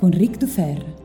con Ric Dufer.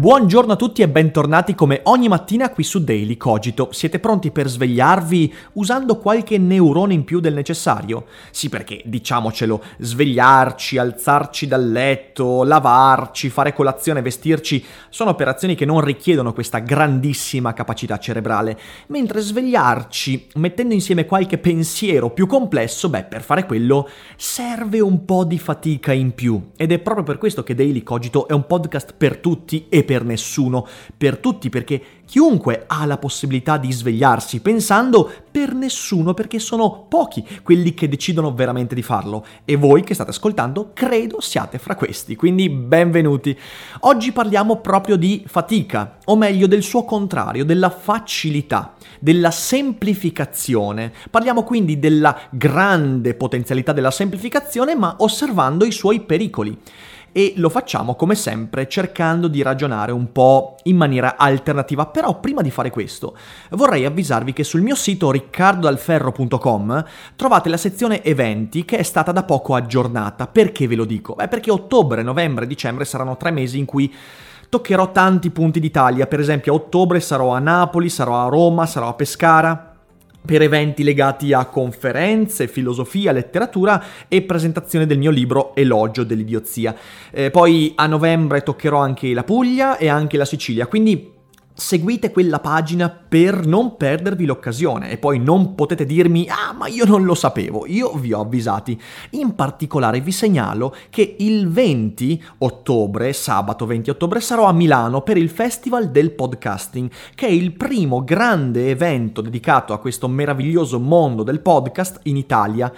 Buongiorno a tutti e bentornati come ogni mattina qui su Daily Cogito. Siete pronti per svegliarvi usando qualche neurone in più del necessario? Sì, perché diciamocelo, svegliarci, alzarci dal letto, lavarci, fare colazione, vestirci sono operazioni che non richiedono questa grandissima capacità cerebrale, mentre svegliarci mettendo insieme qualche pensiero più complesso, beh, per fare quello serve un po' di fatica in più. Ed è proprio per questo che Daily Cogito è un podcast per tutti e per nessuno, per tutti perché chiunque ha la possibilità di svegliarsi pensando per nessuno perché sono pochi quelli che decidono veramente di farlo e voi che state ascoltando credo siate fra questi, quindi benvenuti. Oggi parliamo proprio di fatica, o meglio del suo contrario, della facilità, della semplificazione. Parliamo quindi della grande potenzialità della semplificazione ma osservando i suoi pericoli e lo facciamo come sempre cercando di ragionare un po' in maniera alternativa. Però prima di fare questo vorrei avvisarvi che sul mio sito riccardodalferro.com trovate la sezione eventi che è stata da poco aggiornata. Perché ve lo dico? Beh, perché ottobre, novembre, dicembre saranno tre mesi in cui toccherò tanti punti d'Italia. Per esempio a ottobre sarò a Napoli, sarò a Roma, sarò a Pescara per eventi legati a conferenze, filosofia, letteratura e presentazione del mio libro Elogio dell'idiozia. Eh, poi a novembre toccherò anche la Puglia e anche la Sicilia, quindi seguite quella pagina per non perdervi l'occasione e poi non potete dirmi ah ma io non lo sapevo, io vi ho avvisati. In particolare vi segnalo che il 20 ottobre, sabato 20 ottobre, sarò a Milano per il Festival del Podcasting, che è il primo grande evento dedicato a questo meraviglioso mondo del podcast in Italia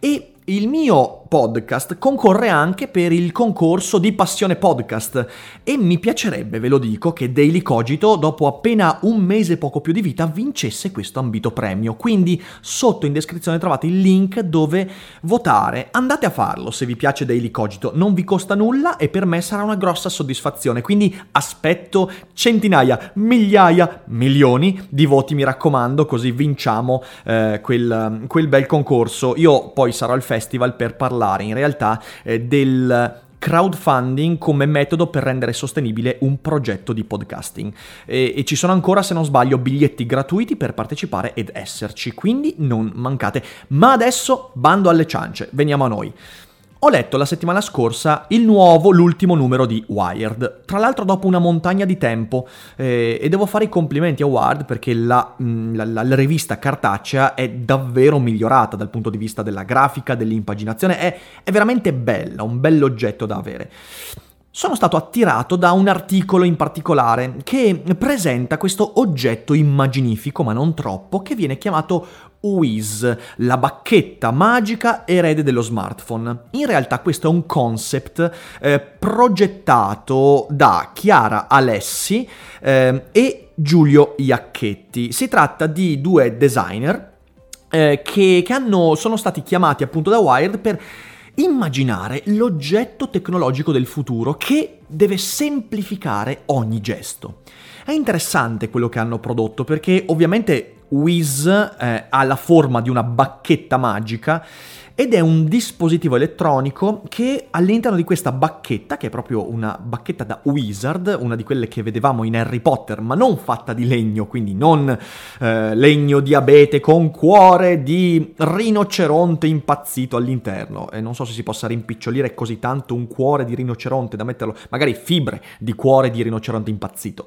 e il mio podcast concorre anche per il concorso di Passione Podcast e mi piacerebbe, ve lo dico, che Daily Cogito, dopo appena un mese e poco più di vita, vincesse questo ambito premio. Quindi sotto in descrizione trovate il link dove votare. Andate a farlo se vi piace Daily Cogito, non vi costa nulla e per me sarà una grossa soddisfazione. Quindi aspetto centinaia, migliaia, milioni di voti, mi raccomando, così vinciamo eh, quel, quel bel concorso. Io poi sarò al festival per parlare in realtà eh, del crowdfunding come metodo per rendere sostenibile un progetto di podcasting. E, e, ci sono ancora, se non sbaglio, biglietti gratuiti per partecipare ed esserci, quindi non mancate. Ma adesso bando alle ciance, veniamo a noi ho letto la settimana scorsa il nuovo, l'ultimo numero di Wired. Tra l'altro dopo una montagna di tempo eh, e devo fare i complimenti a Wired perché la, mm, la, la, la, rivista cartacea è davvero migliorata dal punto di vista della grafica, dell'impaginazione, è, è veramente bella, un bell'oggetto da avere sono stato attirato da un articolo in particolare che presenta questo oggetto immaginifico, ma non troppo, che viene chiamato Wiz, la bacchetta magica erede dello smartphone. In realtà questo è un concept eh, progettato da Chiara Alessi eh, e Giulio Iacchetti. Si tratta di due designer eh, che, che hanno, sono stati chiamati appunto da Wired per immaginare l'oggetto tecnologico del futuro che deve semplificare ogni gesto. È interessante quello che hanno prodotto perché ovviamente Wiz eh, ha la forma di una bacchetta magica ed è un dispositivo elettronico che all'interno di questa bacchetta, che è proprio una bacchetta da wizard, una di quelle che vedevamo in Harry Potter, ma non fatta di legno, quindi non eh, legno di abete con cuore di rinoceronte impazzito all'interno. E non so se si possa rimpicciolire così tanto un cuore di rinoceronte da metterlo, magari fibre di cuore di rinoceronte impazzito.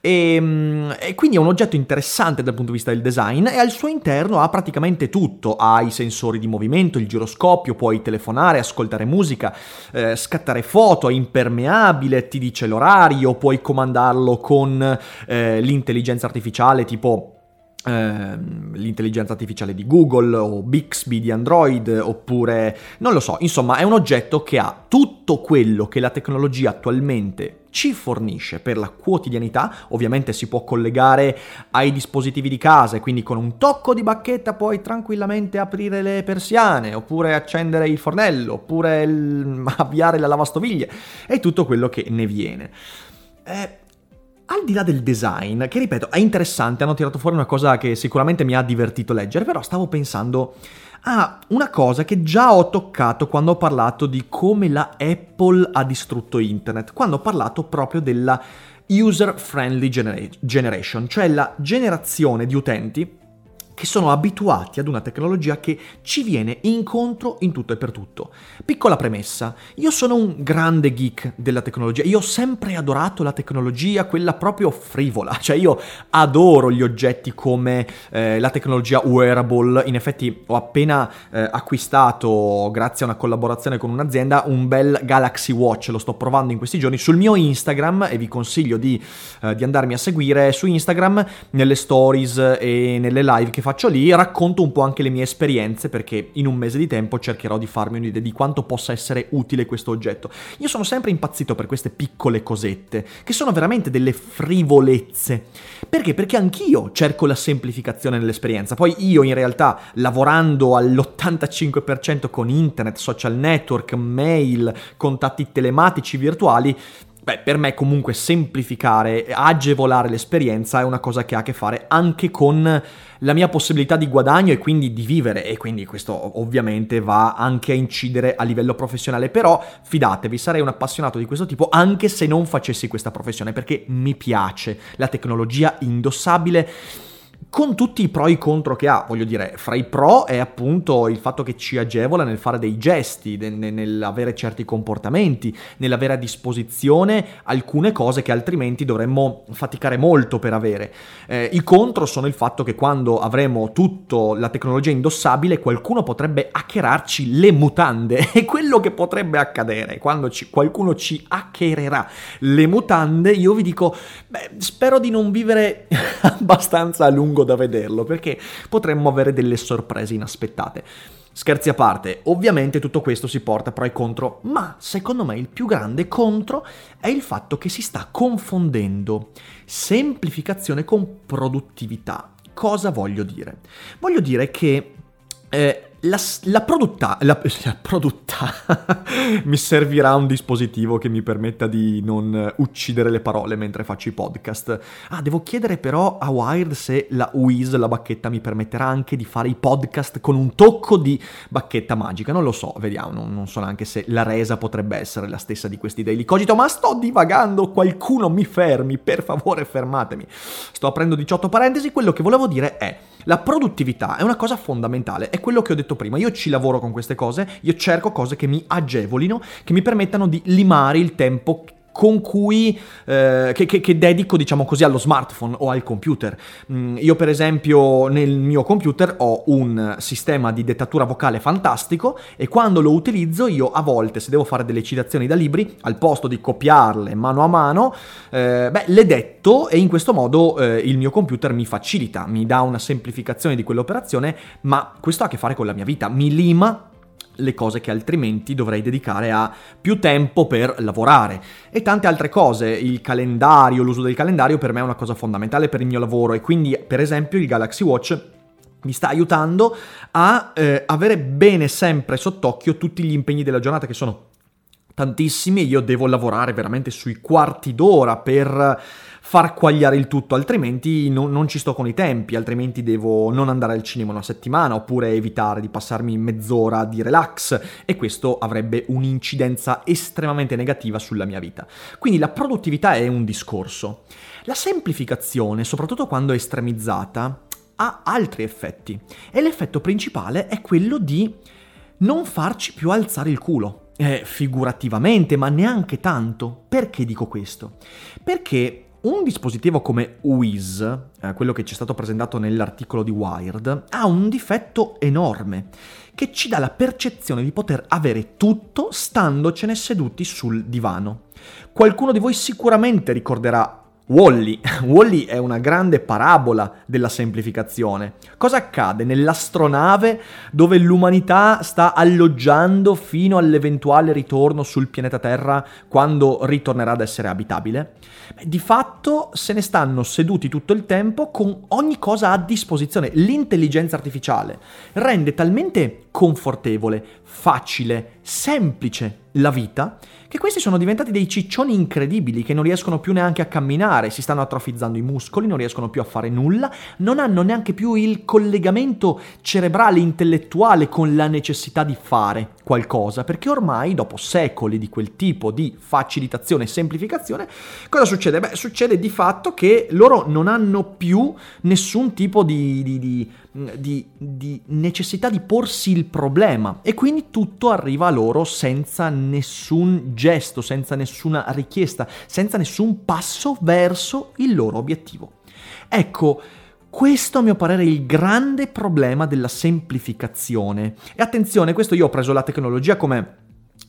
E, ehm, e quindi è un oggetto interessante dal punto di vista del design e al suo interno ha praticamente tutto, ha i sensori di movimento, il giroscopio, puoi telefonare, ascoltare musica, eh, scattare foto, è impermeabile, ti dice l'orario, puoi comandarlo con eh, l'intelligenza artificiale tipo l'intelligenza artificiale di Google o Bixby di Android oppure non lo so, insomma è un oggetto che ha tutto quello che la tecnologia attualmente ci fornisce per la quotidianità, ovviamente si può collegare ai dispositivi di casa e quindi con un tocco di bacchetta puoi tranquillamente aprire le persiane, oppure accendere il fornello, oppure il... avviare la lavastoviglie e tutto quello che ne viene. Eh, al di là del design, che ripeto è interessante, hanno tirato fuori una cosa che sicuramente mi ha divertito leggere, però stavo pensando a una cosa che già ho toccato quando ho parlato di come la Apple ha distrutto internet, quando ho parlato proprio della user friendly genera- generation, cioè la generazione di utenti che sono abituati ad una tecnologia che ci viene incontro in tutto e per tutto. Piccola premessa, io sono un grande geek della tecnologia, io ho sempre adorato la tecnologia, quella proprio frivola, cioè io adoro gli oggetti come eh, la tecnologia wearable, in effetti ho appena eh, acquistato, grazie a una collaborazione con un'azienda, un bel Galaxy Watch, lo sto provando in questi giorni sul mio Instagram e vi consiglio di, eh, di andarmi a seguire su Instagram, nelle stories e nelle live che faccio lì racconto un po' anche le mie esperienze perché in un mese di tempo cercherò di farmi un'idea di quanto possa essere utile questo oggetto. Io sono sempre impazzito per queste piccole cosette, che sono veramente delle frivolezze. Perché? Perché anch'io cerco la semplificazione nell'esperienza. Poi io in realtà lavorando all'85% con internet, social network, mail, contatti telematici virtuali, Beh, per me comunque semplificare, agevolare l'esperienza è una cosa che ha a che fare anche con la mia possibilità di guadagno e quindi di vivere. E quindi questo ovviamente va anche a incidere a livello professionale, però fidatevi, sarei un appassionato di questo tipo anche se non facessi questa professione perché mi piace la tecnologia indossabile con tutti i pro e i contro che ha, voglio dire, fra i pro è appunto il fatto che ci agevola nel fare dei gesti, nell'avere certi comportamenti, nell'avere a disposizione alcune cose che altrimenti dovremmo faticare molto per avere. Eh, I contro sono il fatto che quando avremo tutta la tecnologia indossabile qualcuno potrebbe hackerarci le mutande. E quello che potrebbe accadere. Quando ci, qualcuno ci hackererà le mutande, io vi dico, beh, spero di non vivere abbastanza a lungo lungo da vederlo perché potremmo avere delle sorprese inaspettate. Scherzi a parte, ovviamente tutto questo si porta pro e contro, ma secondo me il più grande contro è il fatto che si sta confondendo semplificazione con produttività. Cosa voglio dire? Voglio dire che eh, la, la, produtta, la, la produtta mi servirà un dispositivo che mi permetta di non uccidere le parole mentre faccio i podcast. Ah, devo chiedere però a Wired se la Wiz, la bacchetta, mi permetterà anche di fare i podcast con un tocco di bacchetta magica. Non lo so, vediamo, non, non so neanche se la resa potrebbe essere la stessa di questi Daily Cogito, ma sto divagando, qualcuno mi fermi, per favore fermatemi. Sto aprendo 18 parentesi, quello che volevo dire è la produttività è una cosa fondamentale, è quello che ho detto prima. Io ci lavoro con queste cose, io cerco cose che mi agevolino, che mi permettano di limare il tempo con cui eh, che, che, che, dedico diciamo così allo smartphone o al computer. Mm, io per esempio nel mio computer ho un sistema di dettatura vocale fantastico e quando lo utilizzo io a volte se devo fare delle citazioni da libri al posto di copiarle mano a mano eh, beh le detto e in questo modo eh, il mio computer mi facilita mi dà una semplificazione di quell'operazione ma questo ha a che fare con la mia vita. Mi lima le cose che altrimenti dovrei dedicare a più tempo per lavorare e tante altre cose. Il calendario, l'uso del calendario per me è una cosa fondamentale per il mio lavoro e quindi per esempio il Galaxy Watch mi sta aiutando a eh, avere bene sempre sott'occhio tutti gli impegni della giornata che sono tantissimi e io devo lavorare veramente sui quarti d'ora per far quagliare il tutto, altrimenti no, non ci sto con i tempi, altrimenti devo non andare al cinema una settimana oppure evitare di passarmi mezz'ora di relax e questo avrebbe un'incidenza estremamente negativa sulla mia vita. Quindi la produttività è un discorso. La semplificazione, soprattutto quando è estremizzata, ha altri effetti e l'effetto principale è quello di non farci più alzare il culo. Eh, figurativamente, ma neanche tanto. Perché dico questo? Perché un dispositivo come Wiz, eh, quello che ci è stato presentato nell'articolo di Wired, ha un difetto enorme, che ci dà la percezione di poter avere tutto standocene seduti sul divano. Qualcuno di voi sicuramente ricorderà Wally. Wally è una grande parabola della semplificazione. Cosa accade nell'astronave dove l'umanità sta alloggiando fino all'eventuale ritorno sul pianeta Terra quando ritornerà ad essere abitabile? Beh, di fatto se ne stanno seduti tutto il tempo con ogni cosa a disposizione. L'intelligenza artificiale rende talmente confortevole, facile, semplice la vita che questi sono diventati dei ciccioni incredibili che non riescono più neanche a camminare, si stanno atrofizzando i muscoli, non riescono più a fare nulla, non hanno neanche più il collegamento cerebrale, intellettuale con la necessità di fare qualcosa, perché ormai dopo secoli di quel tipo di facilitazione e semplificazione, cosa succede? Beh, succede di fatto che loro non hanno più nessun tipo di, di, di di, di, necessità di porsi il problema e quindi tutto arriva a loro senza nessun gesto, senza nessuna richiesta, senza nessun passo verso il loro obiettivo. Ecco, questo a mio parere è il grande problema della semplificazione. E attenzione, questo io ho preso la tecnologia come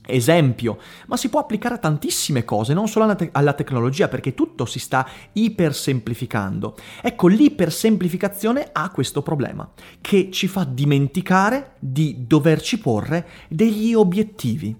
esempio, ma si può applicare a tantissime cose, non solo alla, te- alla, tecnologia, perché tutto si sta ipersemplificando. Ecco, l'ipersemplificazione ha questo problema, che ci fa dimenticare di doverci porre degli obiettivi.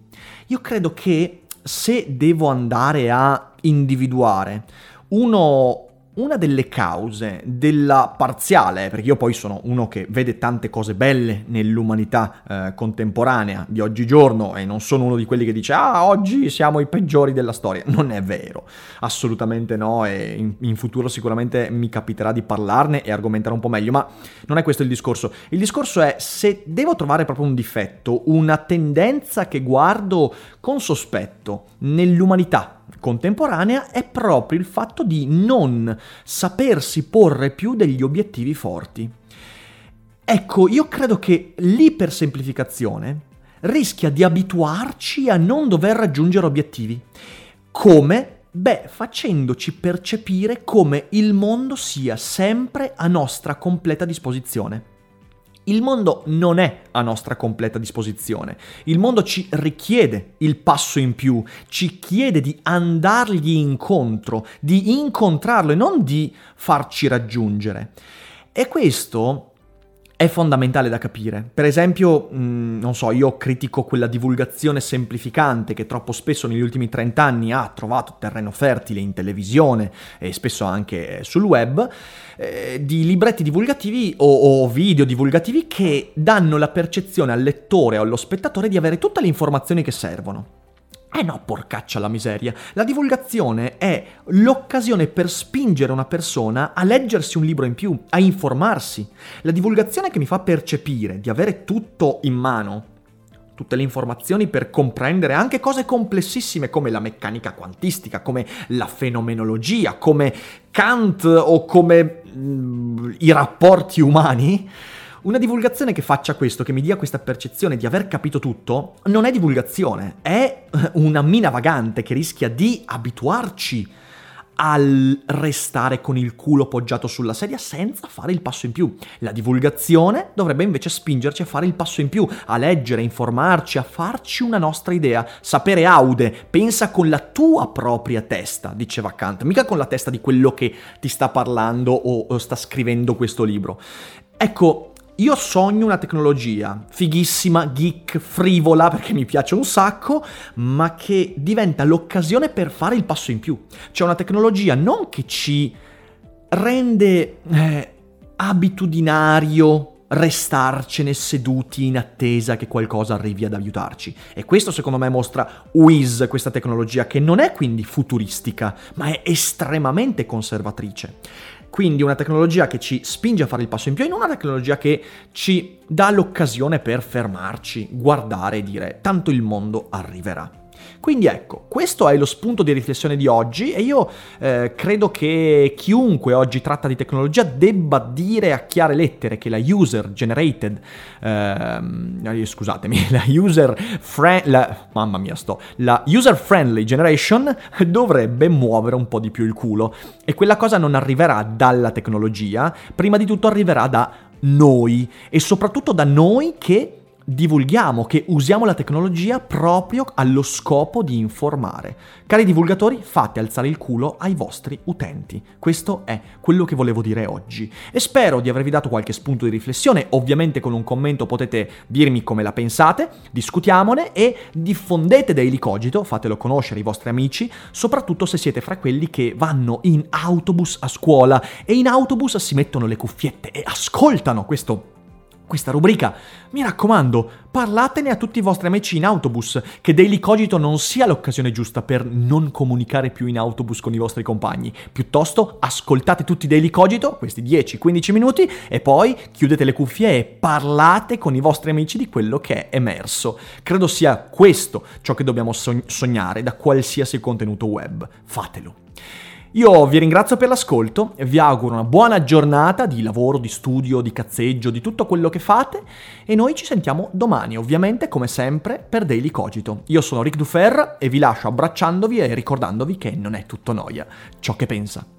Io credo che se devo andare a individuare uno una delle cause della parziale, perché io poi sono uno che vede tante cose belle nell'umanità eh, contemporanea di oggigiorno e non sono uno di quelli che dice ah oggi siamo i peggiori della storia, non è vero, assolutamente no e in, in futuro sicuramente mi capiterà di parlarne e argomentare un po' meglio, ma non è questo il discorso, il discorso è se devo trovare proprio un difetto, una tendenza che guardo con sospetto nell'umanità contemporanea è proprio il fatto di non sapersi porre più degli obiettivi forti. Ecco, io credo che l'ipersemplificazione rischia di abituarci a non dover raggiungere obiettivi. Come? Beh, facendoci percepire come il mondo sia sempre a nostra completa disposizione. Il mondo non è a nostra completa disposizione. Il mondo ci richiede il passo in più, ci chiede di andargli incontro, di incontrarlo e non di farci raggiungere. E questo è fondamentale da capire. Per esempio, mh, mm, non so, io critico quella divulgazione semplificante che troppo spesso negli ultimi 30 anni ha trovato terreno fertile in televisione e spesso anche sul web, eh, di libretti divulgativi o, o video divulgativi che danno la percezione al lettore o allo spettatore di avere tutte le informazioni che servono. Eh no, porcaccia la miseria. La divulgazione è l'occasione per spingere una persona a leggersi un libro in più, a informarsi. La divulgazione che mi fa percepire di avere tutto in mano, tutte le informazioni per comprendere anche cose complessissime come la meccanica quantistica, come la fenomenologia, come Kant o come mm, i rapporti umani una divulgazione che faccia questo, che mi dia questa percezione di aver capito tutto, non è divulgazione, è una mina vagante che rischia di abituarci al restare con il culo poggiato sulla sedia senza fare il passo in più. La divulgazione dovrebbe invece spingerci a fare il passo in più, a leggere, a informarci, a farci una nostra idea. Sapere aude, pensa con la tua propria testa, diceva Kant, mica con la testa di quello che ti sta parlando o, o sta scrivendo questo libro. Ecco, io sogno una tecnologia fighissima, geek, frivola, perché mi piace un sacco, ma che diventa l'occasione per fare il passo in più. Cioè una tecnologia non che ci rende eh, abitudinario restarcene seduti in attesa che qualcosa arrivi ad aiutarci. E questo secondo me mostra Wiz, questa tecnologia che non è quindi futuristica, ma è estremamente conservatrice. Quindi una tecnologia che ci spinge a fare il passo in più e non una tecnologia che ci dà l'occasione per fermarci, guardare e dire tanto il mondo arriverà. Quindi ecco, questo è lo spunto di riflessione di oggi e io eh, credo che chiunque oggi tratta di tecnologia debba dire a chiare lettere che la user generated, ehm, scusatemi, la user friendly, mamma mia sto, la user friendly generation dovrebbe muovere un po' di più il culo e quella cosa non arriverà dalla tecnologia, prima di tutto arriverà da noi e soprattutto da noi che divulghiamo, che usiamo la tecnologia proprio allo scopo di informare. Cari divulgatori, fate alzare il culo ai vostri utenti. Questo è quello che volevo dire oggi. E spero di avervi dato qualche spunto di riflessione. Ovviamente con un commento potete dirmi come la pensate, discutiamone e diffondete Daily Cogito, fatelo conoscere ai vostri amici, soprattutto se siete fra quelli che vanno in autobus a scuola e in autobus si mettono le cuffiette e ascoltano questo questa rubrica. Mi raccomando, parlatene a tutti i vostri amici in autobus, che Daily Cogito non sia l'occasione giusta per non comunicare più in autobus con i vostri compagni. Piuttosto ascoltate tutti Daily Cogito, questi 10-15 minuti, e poi chiudete le cuffie e parlate con i vostri amici di quello che è emerso. Credo sia questo ciò che dobbiamo sognare da qualsiasi contenuto web. Fatelo. Io vi ringrazio per l'ascolto, vi auguro una buona giornata di lavoro, di studio, di cazzeggio, di tutto quello che fate e noi ci sentiamo domani, ovviamente come sempre per Daily Cogito. Io sono Rick Dufer e vi lascio abbracciandovi e ricordandovi che non è tutto noia ciò che pensa.